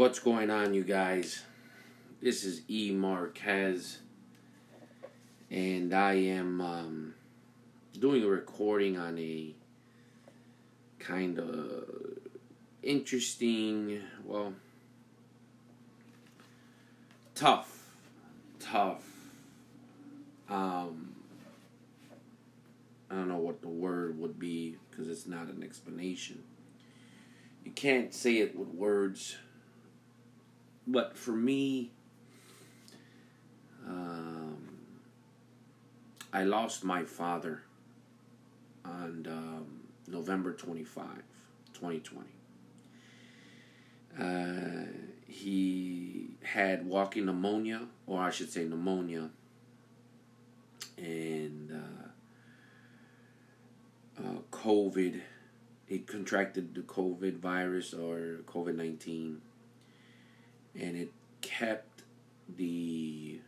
What's going on, you guys? This is E. Marquez, and I am um, doing a recording on a kind of interesting, well, tough, tough. Um, I don't know what the word would be because it's not an explanation. You can't say it with words but for me, um, I lost my father on um, November 25, 2020. Uh, he had walking pneumonia, or I should say pneumonia, and uh, uh, COVID. He contracted the COVID virus or COVID 19 and it kept the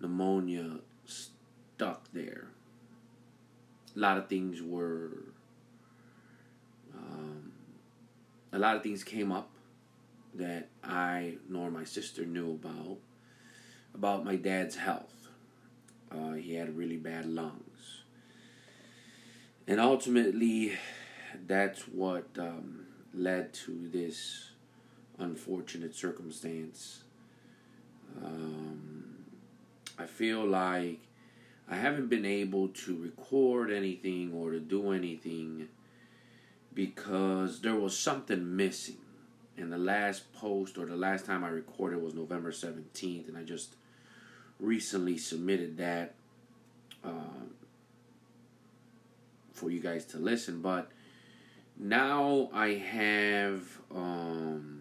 pneumonia stuck there. A lot of things were, um, a lot of things came up that I nor my sister knew about, about my dad's health. Uh, he had really bad lungs. And ultimately, that's what um, led to this unfortunate circumstance. Um, I feel like I haven't been able to record anything or to do anything because there was something missing. And the last post or the last time I recorded was November 17th, and I just recently submitted that uh, for you guys to listen. But now I have. Um,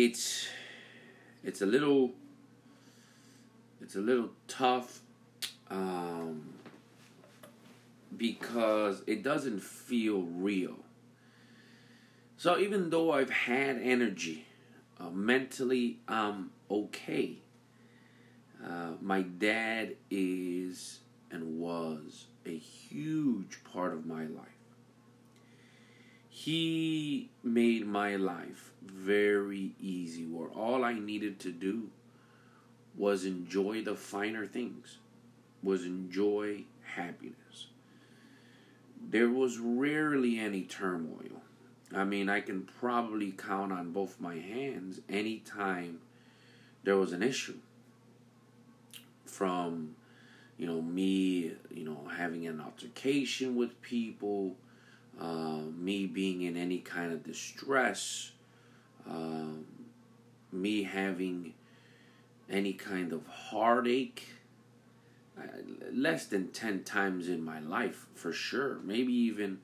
it's it's a little it's a little tough um, because it doesn't feel real. So even though I've had energy, uh, mentally I'm okay. Uh, my dad is and was a huge part of my life. He made my life very easy, where all I needed to do was enjoy the finer things, was enjoy happiness. There was rarely any turmoil. I mean, I can probably count on both my hands any time there was an issue. From, you know, me, you know, having an altercation with people, uh, me being in any kind of distress, um, me having any kind of heartache. Less than 10 times in my life, for sure. Maybe even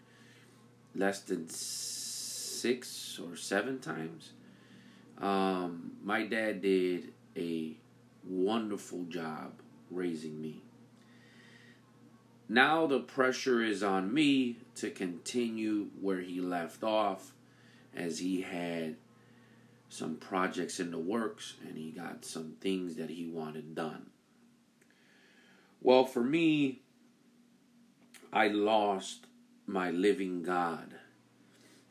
less than six or seven times. Um, my dad did a wonderful job raising me. Now the pressure is on me to continue where he left off, as he had some projects in the works and he got some things that he wanted done. Well, for me, I lost my living God,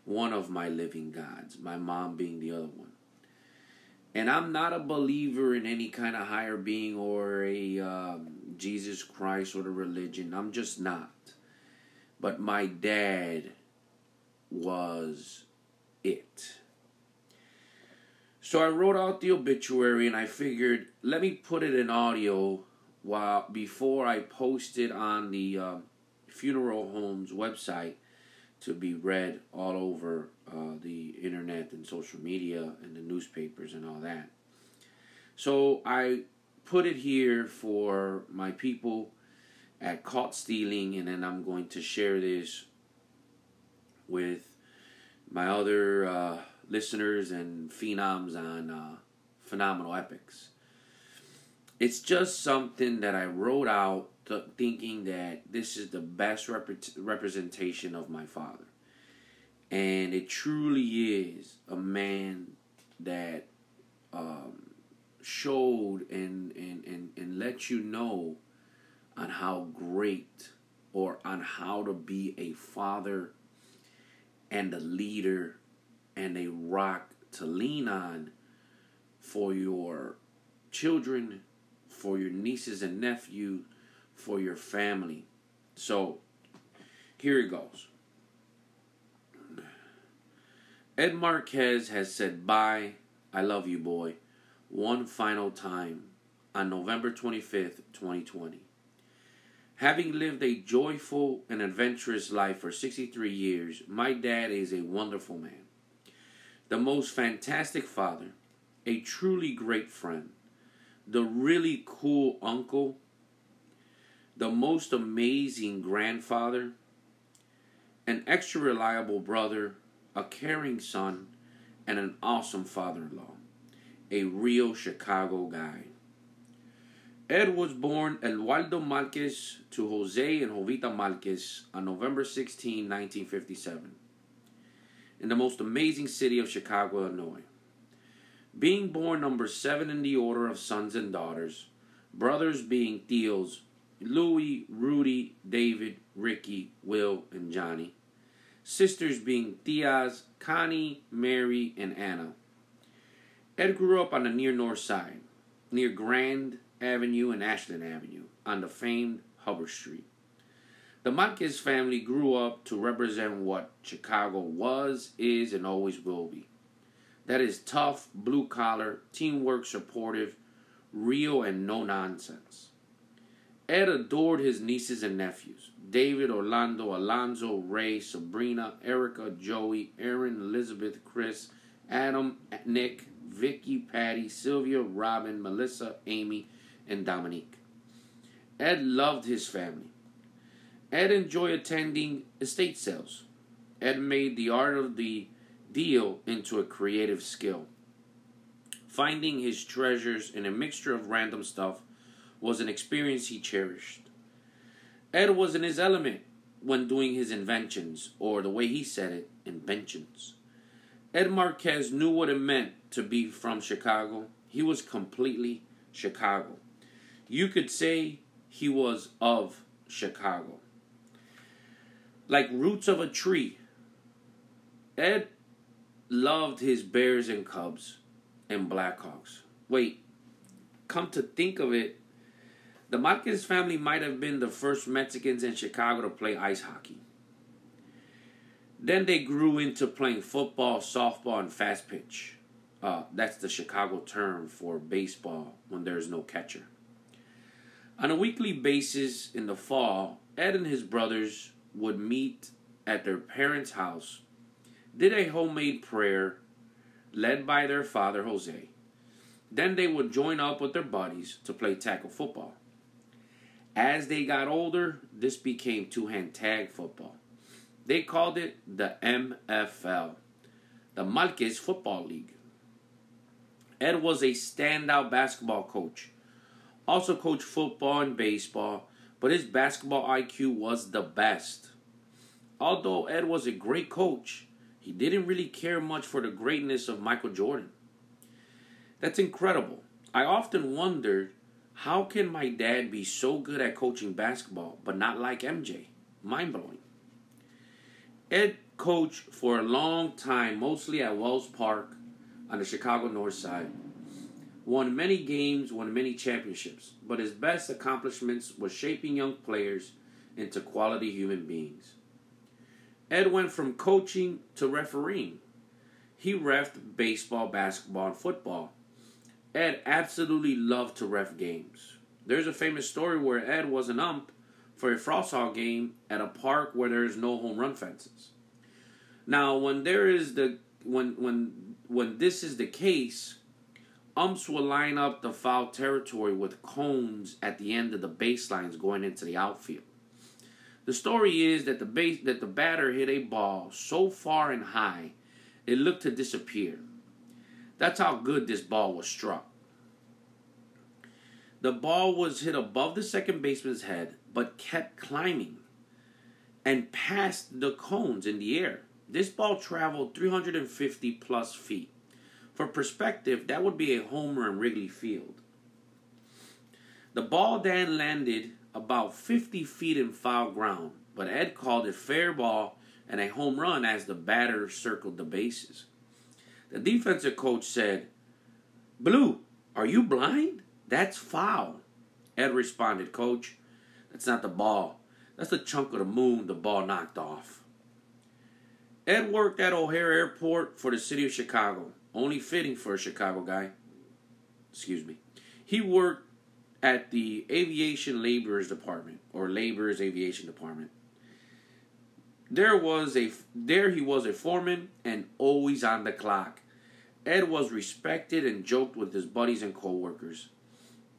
one of my living gods, my mom being the other one. And I'm not a believer in any kind of higher being or a um, Jesus Christ or the religion. I'm just not. But my dad was it. So I wrote out the obituary and I figured let me put it in audio while before I post it on the uh, funeral home's website to be read all over uh, the internet and social media and the newspapers and all that. So I put it here for my people at Caught Stealing, and then I'm going to share this with my other uh, listeners and phenoms on uh, Phenomenal Epics. It's just something that I wrote out thinking that this is the best rep- representation of my father. And it truly is a man that um, showed and, and, and, and let you know on how great or on how to be a father and a leader and a rock to lean on for your children, for your nieces and nephews, for your family. So here it goes. Ed Marquez has said bye, I love you, boy, one final time on November 25th, 2020. Having lived a joyful and adventurous life for 63 years, my dad is a wonderful man, the most fantastic father, a truly great friend, the really cool uncle, the most amazing grandfather, an extra reliable brother, a caring son, and an awesome father in law. A real Chicago guy. Ed was born Eduardo Marquez to Jose and Jovita Marquez on November 16, 1957, in the most amazing city of Chicago, Illinois. Being born number seven in the order of sons and daughters, brothers being Theos, Louis, Rudy, David, Ricky, Will, and Johnny, sisters being Tias, Connie, Mary, and Anna. Ed grew up on the near north side, near Grand Avenue and Ashland Avenue, on the famed Hubbard Street. The Marquez family grew up to represent what Chicago was, is, and always will be. That is tough, blue collar, teamwork supportive, real, and no nonsense. Ed adored his nieces and nephews David, Orlando, Alonzo, Ray, Sabrina, Erica, Joey, Aaron, Elizabeth, Chris, Adam, Nick, Vicky, Patty, Sylvia, Robin, Melissa, Amy, and Dominique. Ed loved his family. Ed enjoyed attending estate sales. Ed made the art of the deal into a creative skill. Finding his treasures in a mixture of random stuff was an experience he cherished. Ed was in his element when doing his inventions, or the way he said it, inventions. Ed Marquez knew what it meant to be from Chicago. He was completely Chicago. You could say he was of Chicago. Like roots of a tree. Ed loved his Bears and Cubs and Blackhawks. Wait, come to think of it, the Marquez family might have been the first Mexicans in Chicago to play ice hockey. Then they grew into playing football, softball, and fast pitch. Uh, that's the Chicago term for baseball when there's no catcher. On a weekly basis in the fall, Ed and his brothers would meet at their parents' house, did a homemade prayer led by their father Jose. Then they would join up with their buddies to play tackle football. As they got older, this became two hand tag football. They called it the MFL, the Marquez Football League. Ed was a standout basketball coach, also coached football and baseball, but his basketball IQ was the best. Although Ed was a great coach, he didn't really care much for the greatness of Michael Jordan. That's incredible. I often wondered how can my dad be so good at coaching basketball but not like MJ? Mind blowing. Ed coached for a long time, mostly at Wells Park on the Chicago North Side. Won many games, won many championships, but his best accomplishments was shaping young players into quality human beings. Ed went from coaching to refereeing. He refed baseball, basketball, and football Ed absolutely loved to ref games. There's a famous story where Ed was an ump for a Frosthall game at a park where there's no home run fences. Now, when there is the when when when this is the case, umps will line up the foul territory with cones at the end of the baselines going into the outfield. The story is that the base that the batter hit a ball so far and high, it looked to disappear. That's how good this ball was struck. The ball was hit above the second baseman's head, but kept climbing and passed the cones in the air. This ball traveled 350 plus feet. For perspective, that would be a homer in Wrigley Field. The ball then landed about 50 feet in foul ground, but Ed called it fair ball and a home run as the batter circled the bases. The defensive coach said, Blue, are you blind? That's foul. Ed responded, Coach, that's not the ball. That's the chunk of the moon the ball knocked off. Ed worked at O'Hare Airport for the city of Chicago. Only fitting for a Chicago guy. Excuse me. He worked at the Aviation Laborers Department or Laborers Aviation Department. There was a there he was a foreman and always on the clock. Ed was respected and joked with his buddies and coworkers.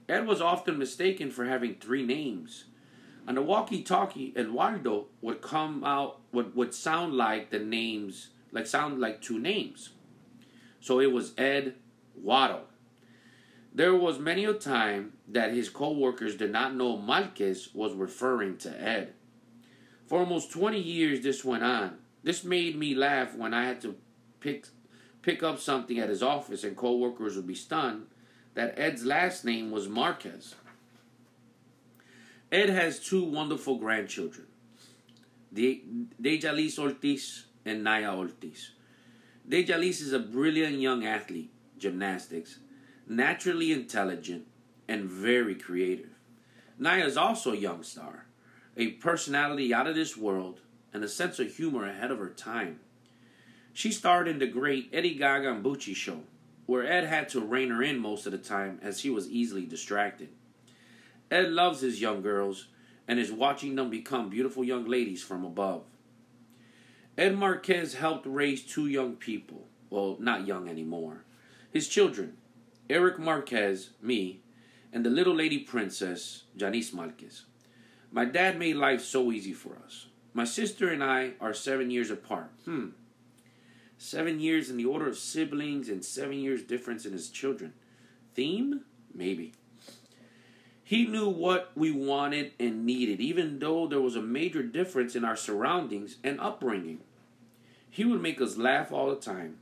Ed was often mistaken for having three names. On the walkie-talkie, Eduardo would come out would, would sound like the names like sound like two names. So it was Ed Waddle. There was many a time that his co-workers did not know Marquez was referring to Ed. For almost 20 years this went on. This made me laugh when I had to pick pick up something at his office and co-workers would be stunned that Ed's last name was Marquez. Ed has two wonderful grandchildren, Dejalis Ortiz and Naya Ortiz. Dejalis is a brilliant young athlete, gymnastics, naturally intelligent, and very creative. Naya is also a young star, a personality out of this world, and a sense of humor ahead of her time. She starred in the great Eddie Gaga and Bucci show, where Ed had to rein her in most of the time as he was easily distracted. Ed loves his young girls and is watching them become beautiful young ladies from above. Ed Marquez helped raise two young people. Well, not young anymore. His children, Eric Marquez, me, and the little lady princess, Janice Marquez. My dad made life so easy for us. My sister and I are seven years apart. Hmm. Seven years in the order of siblings and seven years difference in his children. Theme? Maybe. He knew what we wanted and needed, even though there was a major difference in our surroundings and upbringing. He would make us laugh all the time.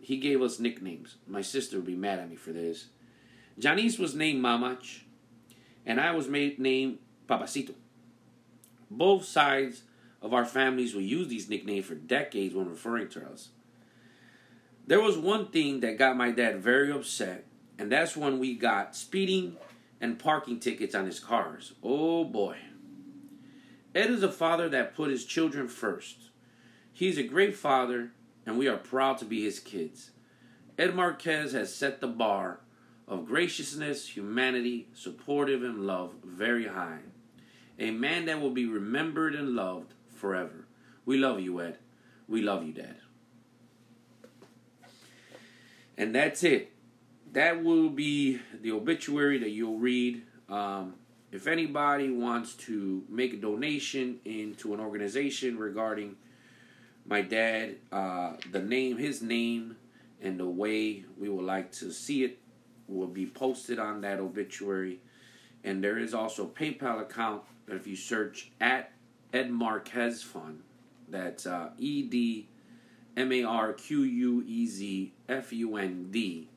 He gave us nicknames. My sister would be mad at me for this. Janice was named Mamach, and I was made named Papacito. Both sides of our families will use these nicknames for decades when referring to us. There was one thing that got my dad very upset, and that's when we got speeding and parking tickets on his cars. Oh boy. Ed is a father that put his children first. He's a great father, and we are proud to be his kids. Ed Marquez has set the bar of graciousness, humanity, supportive, and love very high. A man that will be remembered and loved forever. We love you, Ed. We love you, Dad. And that's it. That will be the obituary that you'll read. Um, if anybody wants to make a donation into an organization regarding my dad, uh, the name, his name, and the way we would like to see it will be posted on that obituary. And there is also a PayPal account that if you search at Ed Marquez Fund, that's uh, E D M A R Q U E Z F U N D.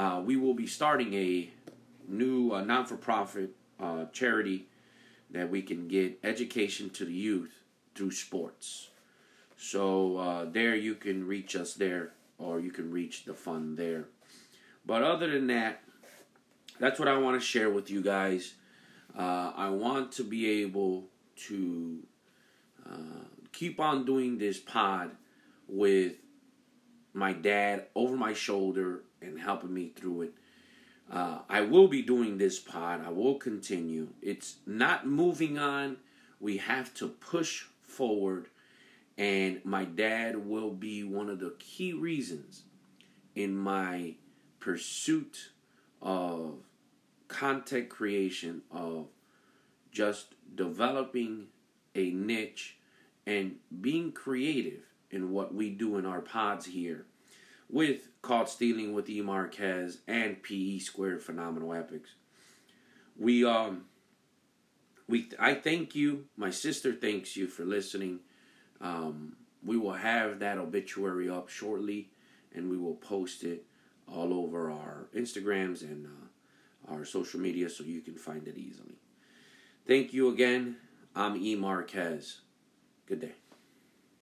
Uh, we will be starting a new uh, non for profit uh, charity that we can get education to the youth through sports. So uh, there you can reach us there, or you can reach the fund there. But other than that, that's what I want to share with you guys. Uh, I want to be able to uh, keep on doing this pod with my dad over my shoulder and helping me through it. Uh, I will be doing this pod. I will continue. It's not moving on. We have to push forward. And my dad will be one of the key reasons in my pursuit of content creation, of just developing a niche and being creative in what we do in our pods here with Caught Stealing with E. Marquez and PE Squared Phenomenal Epics. We um we I thank you. My sister thanks you for listening. Um, we will have that obituary up shortly, and we will post it all over our Instagrams and uh, our social media so you can find it easily. Thank you again. I'm E. Marquez. Good day.